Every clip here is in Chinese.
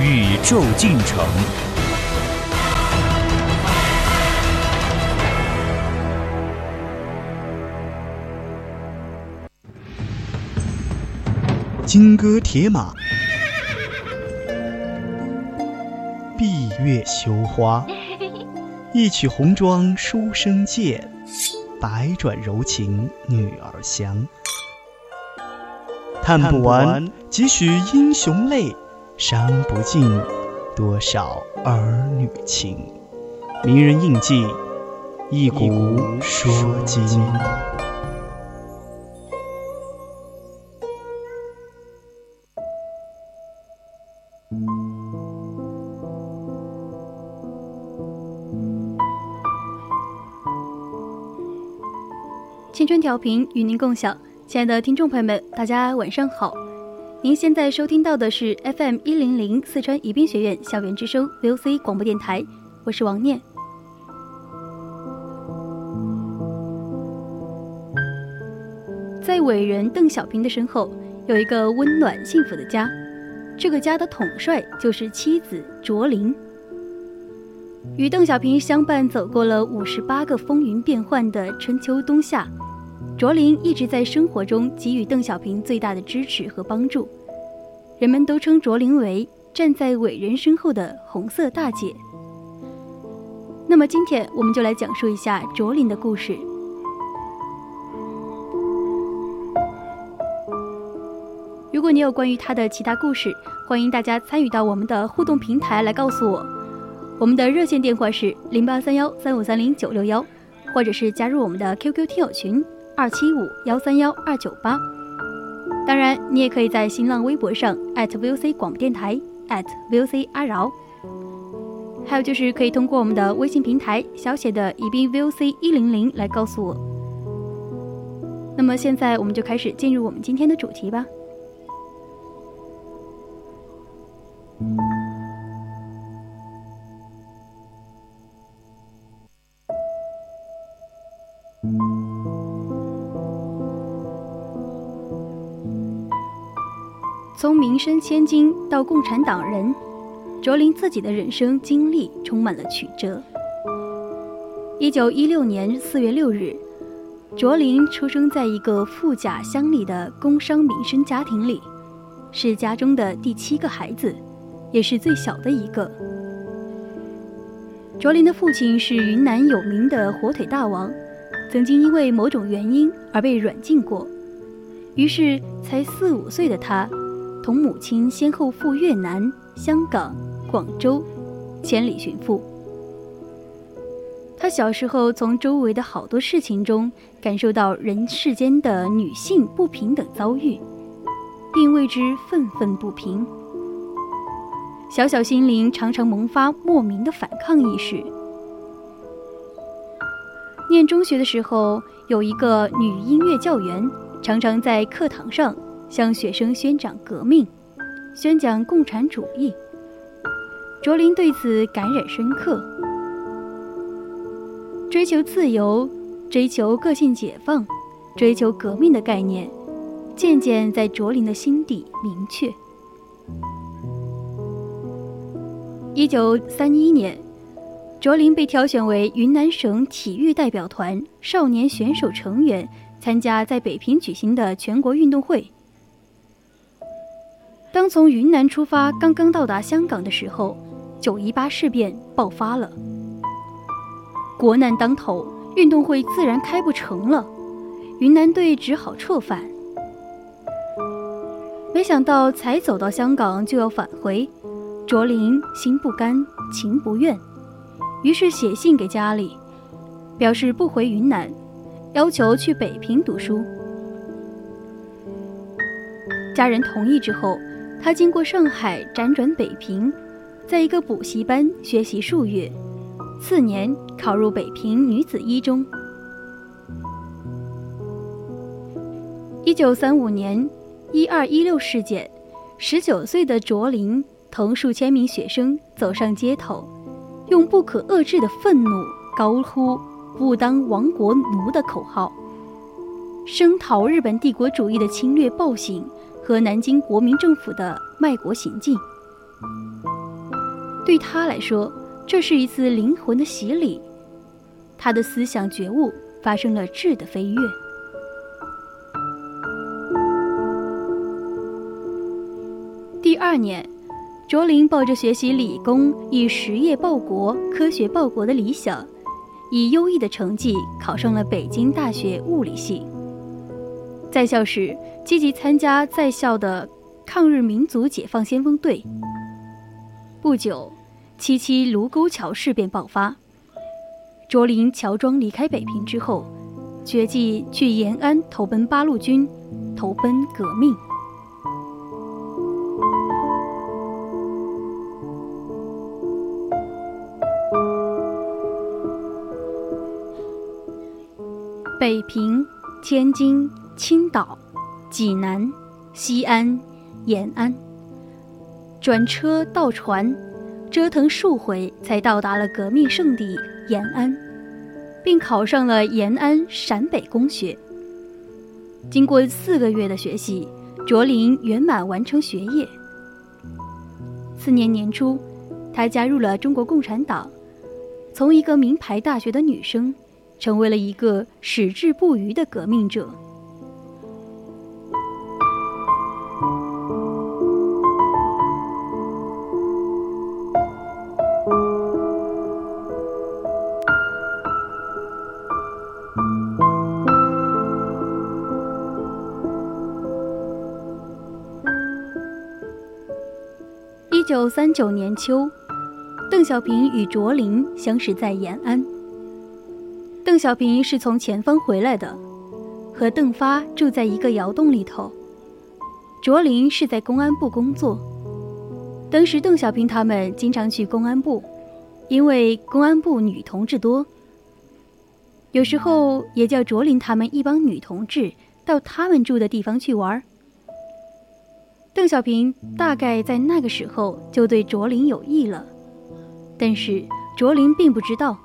宇宙进程。金戈铁马，闭月羞花。一曲红妆书生见，百转柔情女儿香。叹不完几许英雄泪，伤不尽多少儿女情。名人印记，一古说今。青春调频与您共享，亲爱的听众朋友们，大家晚上好。您现在收听到的是 FM 一零零四川宜宾学院校园之声 VOC 广播电台，我是王念。在伟人邓小平的身后，有一个温暖幸福的家，这个家的统帅就是妻子卓琳。与邓小平相伴走过了五十八个风云变幻的春秋冬夏，卓琳一直在生活中给予邓小平最大的支持和帮助。人们都称卓琳为站在伟人身后的红色大姐。那么今天我们就来讲述一下卓琳的故事。如果你有关于她的其他故事，欢迎大家参与到我们的互动平台来告诉我。我们的热线电话是零八三幺三五三零九六幺，或者是加入我们的 QQ 听友群二七五幺三幺二九八。当然，你也可以在新浪微博上 @VOC 广播电台 @VOC 阿饶，还有就是可以通过我们的微信平台小写的宜宾 VOC 一零零来告诉我。那么现在我们就开始进入我们今天的主题吧。身千金到共产党人，卓林自己的人生经历充满了曲折。一九一六年四月六日，卓林出生在一个富甲乡里的工商民生家庭里，是家中的第七个孩子，也是最小的一个。卓林的父亲是云南有名的火腿大王，曾经因为某种原因而被软禁过，于是才四五岁的他。同母亲先后赴越南、香港、广州，千里寻父。他小时候从周围的好多事情中感受到人世间的女性不平等遭遇，并为之愤愤不平。小小心灵常常萌发莫名的反抗意识。念中学的时候，有一个女音乐教员，常常在课堂上。向学生宣讲革命，宣讲共产主义。卓林对此感染深刻，追求自由、追求个性解放、追求革命的概念，渐渐在卓林的心底明确。一九三一年，卓林被挑选为云南省体育代表团少年选手成员，参加在北平举行的全国运动会。当从云南出发，刚刚到达香港的时候，九一八事变爆发了。国难当头，运动会自然开不成了，云南队只好撤返。没想到才走到香港就要返回，卓琳心不甘情不愿，于是写信给家里，表示不回云南，要求去北平读书。家人同意之后。他经过上海，辗转北平，在一个补习班学习数月，次年考入北平女子一中。一九三五年，一二一六事件，十九岁的卓琳同数千名学生走上街头，用不可遏制的愤怒高呼“不当亡国奴”的口号，声讨日本帝国主义的侵略暴行和南京国民政府的卖国行径。对他来说，这是一次灵魂的洗礼，他的思想觉悟发生了质的飞跃。第二年，卓琳抱着学习理工以实业报国、科学报国的理想，以优异的成绩考上了北京大学物理系。在校时，积极参加在校的抗日民族解放先锋队。不久。七七卢沟桥事变爆发，卓琳乔装离开北平之后，决计去延安投奔八路军，投奔革命。北平、天津、青岛、济南、西安、延安，转车到船。折腾数回，才到达了革命圣地延安，并考上了延安陕北公学。经过四个月的学习，卓琳圆满完成学业。次年年初，她加入了中国共产党，从一个名牌大学的女生，成为了一个矢志不渝的革命者。九三九年秋，邓小平与卓林相识在延安。邓小平是从前方回来的，和邓发住在一个窑洞里头。卓林是在公安部工作。当时邓小平他们经常去公安部，因为公安部女同志多。有时候也叫卓林他们一帮女同志到他们住的地方去玩。邓小平大概在那个时候就对卓林有意了，但是卓林并不知道。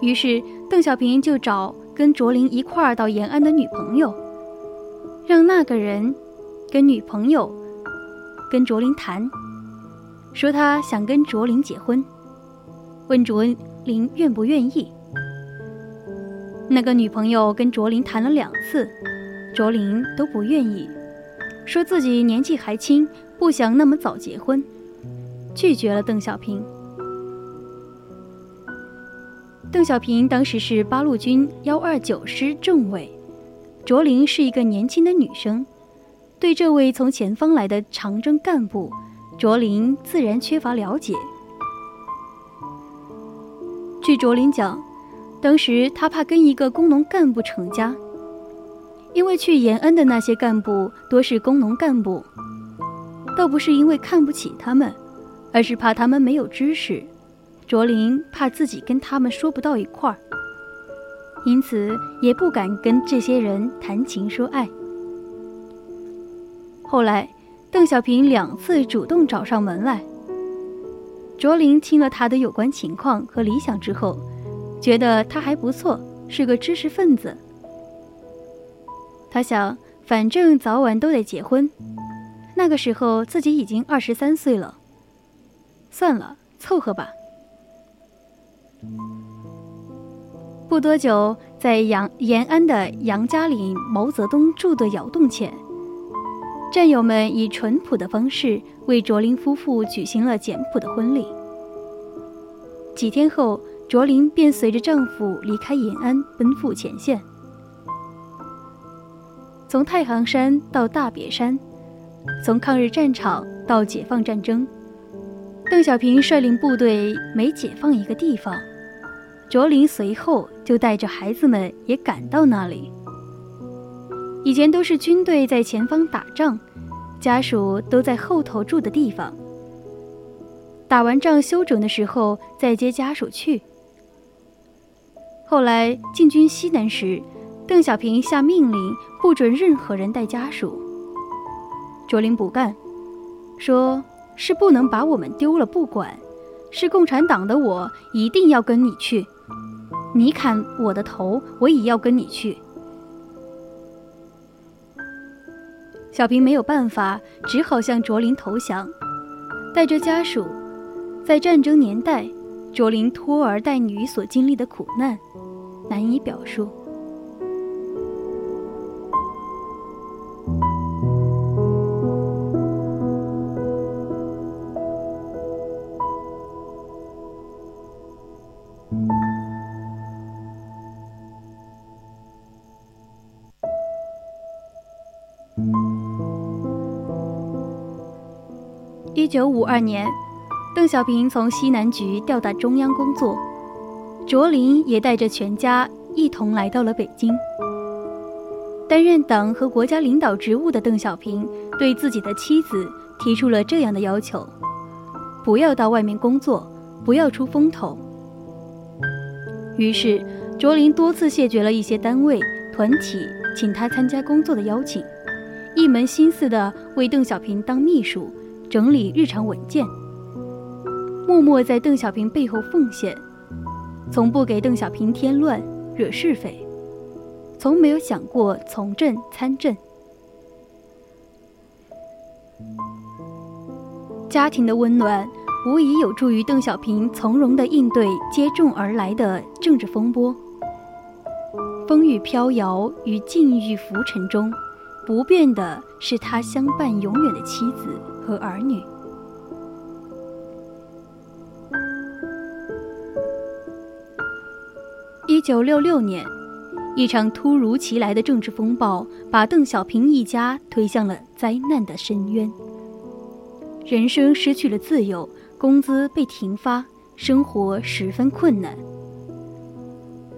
于是邓小平就找跟卓林一块儿到延安的女朋友，让那个人跟女朋友跟卓林谈，说他想跟卓林结婚，问卓林愿不愿意。那个女朋友跟卓林谈了两次，卓林都不愿意。说自己年纪还轻，不想那么早结婚，拒绝了邓小平。邓小平当时是八路军幺二九师政委，卓琳是一个年轻的女生，对这位从前方来的长征干部，卓琳自然缺乏了解。据卓琳讲，当时她怕跟一个工农干部成家。因为去延安的那些干部多是工农干部，倒不是因为看不起他们，而是怕他们没有知识。卓林怕自己跟他们说不到一块儿，因此也不敢跟这些人谈情说爱。后来，邓小平两次主动找上门来。卓林听了他的有关情况和理想之后，觉得他还不错，是个知识分子。他想，反正早晚都得结婚，那个时候自己已经二十三岁了，算了，凑合吧。不多久，在杨延安的杨家岭毛泽东住的窑洞前，战友们以淳朴的方式为卓琳夫妇举行了简朴的婚礼。几天后，卓琳便随着丈夫离开延安，奔赴前线。从太行山到大别山，从抗日战场到解放战争，邓小平率领部队每解放一个地方，卓林随后就带着孩子们也赶到那里。以前都是军队在前方打仗，家属都在后头住的地方，打完仗休整的时候再接家属去。后来进军西南时，邓小平下命令不准任何人带家属。卓林不干，说是不能把我们丢了不管，是共产党的我一定要跟你去，你砍我的头，我也要跟你去。小平没有办法，只好向卓林投降，带着家属。在战争年代，卓林拖儿带女所经历的苦难，难以表述。一九五二年，邓小平从西南局调到中央工作，卓林也带着全家一同来到了北京。担任党和国家领导职务的邓小平对自己的妻子提出了这样的要求：不要到外面工作，不要出风头。于是，卓林多次谢绝了一些单位、团体请他参加工作的邀请，一门心思地为邓小平当秘书。整理日常文件，默默在邓小平背后奉献，从不给邓小平添乱惹是非，从没有想过从政参政。家庭的温暖无疑有助于邓小平从容地应对接踵而来的政治风波。风雨飘摇与境遇浮沉中，不变的是他相伴永远的妻子。和儿女。一九六六年，一场突如其来的政治风暴把邓小平一家推向了灾难的深渊。人生失去了自由，工资被停发，生活十分困难。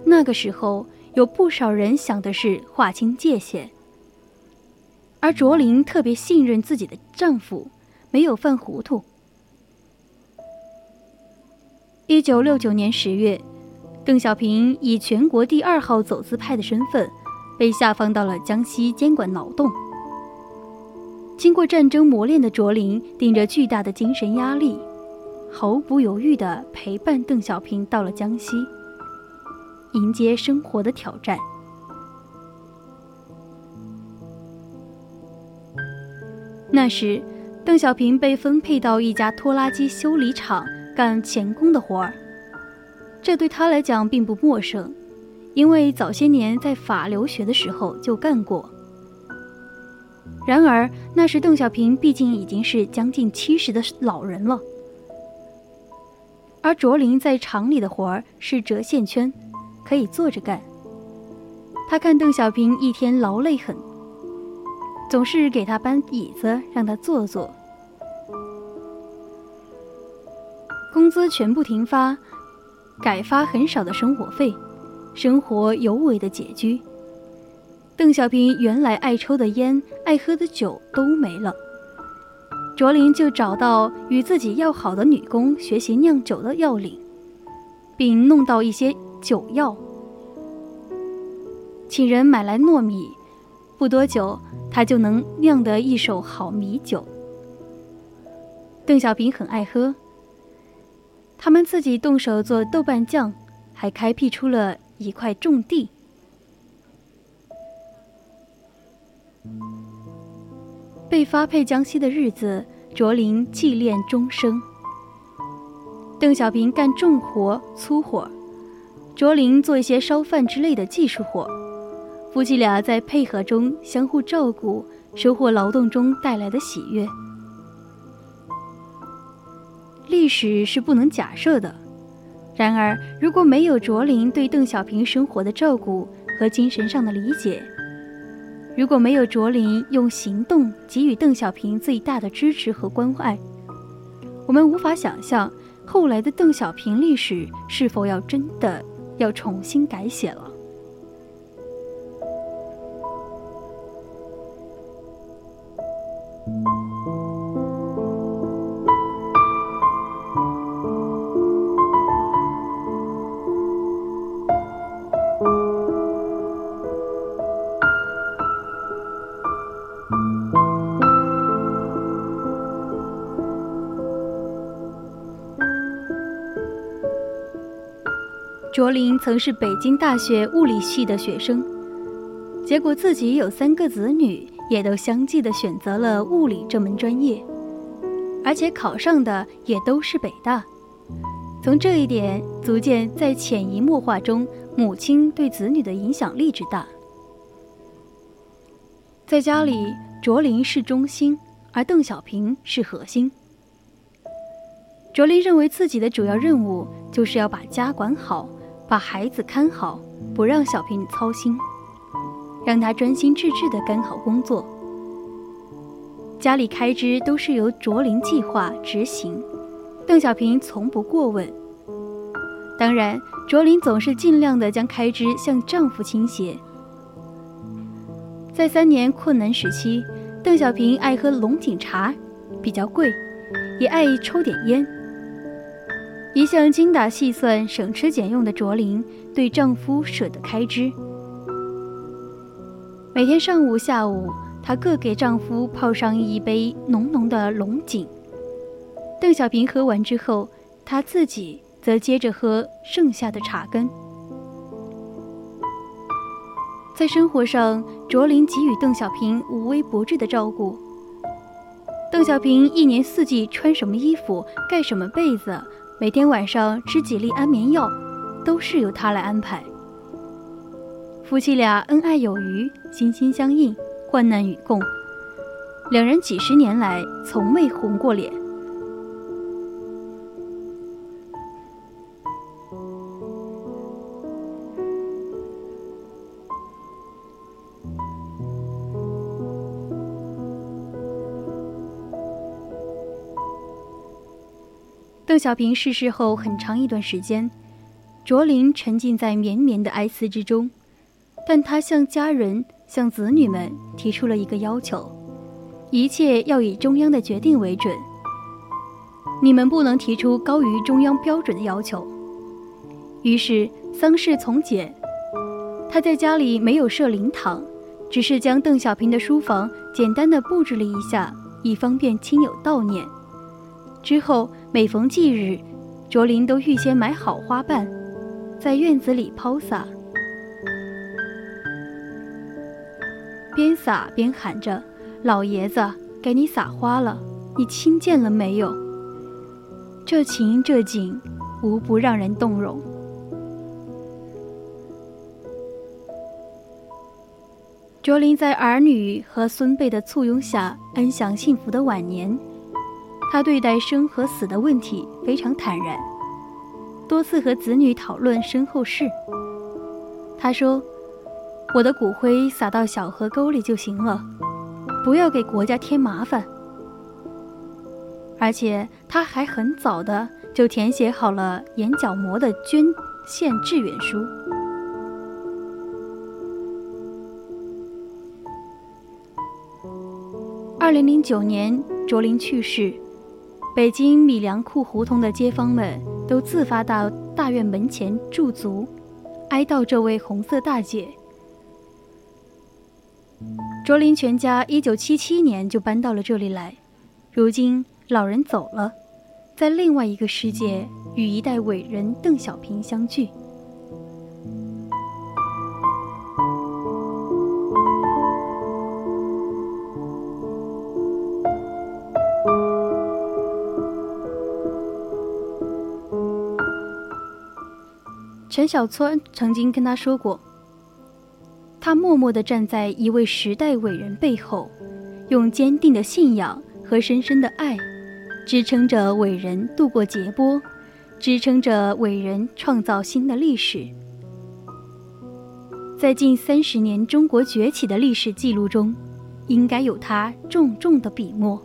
那个时候，有不少人想的是划清界限，而卓琳特别信任自己的丈夫。没有犯糊涂。一九六九年十月，邓小平以全国第二号走资派的身份，被下放到了江西监管劳动。经过战争磨练的卓林，顶着巨大的精神压力，毫不犹豫地陪伴邓小平到了江西，迎接生活的挑战。那时。邓小平被分配到一家拖拉机修理厂干钳工的活儿，这对他来讲并不陌生，因为早些年在法留学的时候就干过。然而那时邓小平毕竟已经是将近七十的老人了，而卓林在厂里的活儿是折线圈，可以坐着干。他看邓小平一天劳累很，总是给他搬椅子让他坐坐。工资全部停发，改发很少的生活费，生活尤为的拮据。邓小平原来爱抽的烟、爱喝的酒都没了。卓林就找到与自己要好的女工学习酿酒的要领，并弄到一些酒药，请人买来糯米，不多久他就能酿得一手好米酒。邓小平很爱喝。他们自己动手做豆瓣酱，还开辟出了一块种地。被发配江西的日子，卓林纪念终生。邓小平干重活粗活，卓林做一些烧饭之类的技术活，夫妻俩在配合中相互照顾，收获劳动中带来的喜悦。历史是不能假设的，然而，如果没有卓林对邓小平生活的照顾和精神上的理解，如果没有卓林用行动给予邓小平最大的支持和关爱，我们无法想象后来的邓小平历史是否要真的要重新改写了。卓林曾是北京大学物理系的学生，结果自己有三个子女，也都相继的选择了物理这门专业，而且考上的也都是北大。从这一点足见，在潜移默化中，母亲对子女的影响力之大。在家里，卓林是中心，而邓小平是核心。卓林认为自己的主要任务就是要把家管好，把孩子看好，不让小平操心，让他专心致志地干好工作。家里开支都是由卓林计划执行。邓小平从不过问。当然，卓林总是尽量的将开支向丈夫倾斜。在三年困难时期，邓小平爱喝龙井茶，比较贵，也爱抽点烟。一向精打细算、省吃俭用的卓林，对丈夫舍得开支。每天上午、下午，她各给丈夫泡上一杯浓浓的龙井。邓小平喝完之后，她自己则接着喝剩下的茶根。在生活上，卓林给予邓小平无微不至的照顾。邓小平一年四季穿什么衣服、盖什么被子，每天晚上吃几粒安眠药，都是由他来安排。夫妻俩恩爱有余，心心相印，患难与共。两人几十年来从未红过脸。邓小平逝世后很长一段时间，卓林沉浸在绵绵的哀思之中，但他向家人、向子女们提出了一个要求：一切要以中央的决定为准。你们不能提出高于中央标准的要求。于是丧事从简，他在家里没有设灵堂，只是将邓小平的书房简单的布置了一下，以方便亲友悼念。之后，每逢忌日，卓林都预先买好花瓣，在院子里抛洒，边洒边喊着：“老爷子，给你撒花了，你亲见了没有？”这情这景，无不让人动容。卓林在儿女和孙辈的簇拥下，安享幸福的晚年。他对待生和死的问题非常坦然，多次和子女讨论身后事。他说：“我的骨灰撒到小河沟里就行了，不要给国家添麻烦。”而且他还很早的就填写好了眼角膜的捐献志愿书。二零零九年，卓林去世。北京米粮库胡同的街坊们都自发到大院门前驻足，哀悼这位红色大姐。卓林全家一九七七年就搬到了这里来，如今老人走了，在另外一个世界与一代伟人邓小平相聚。陈小川曾经跟他说过：“他默默地站在一位时代伟人背后，用坚定的信仰和深深的爱，支撑着伟人度过劫波，支撑着伟人创造新的历史。在近三十年中国崛起的历史记录中，应该有他重重的笔墨。”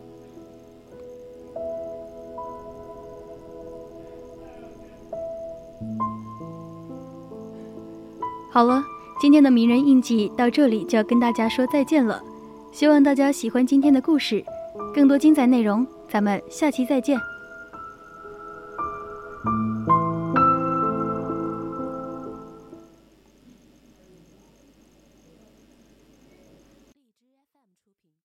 好了，今天的名人印记到这里就要跟大家说再见了。希望大家喜欢今天的故事，更多精彩内容，咱们下期再见。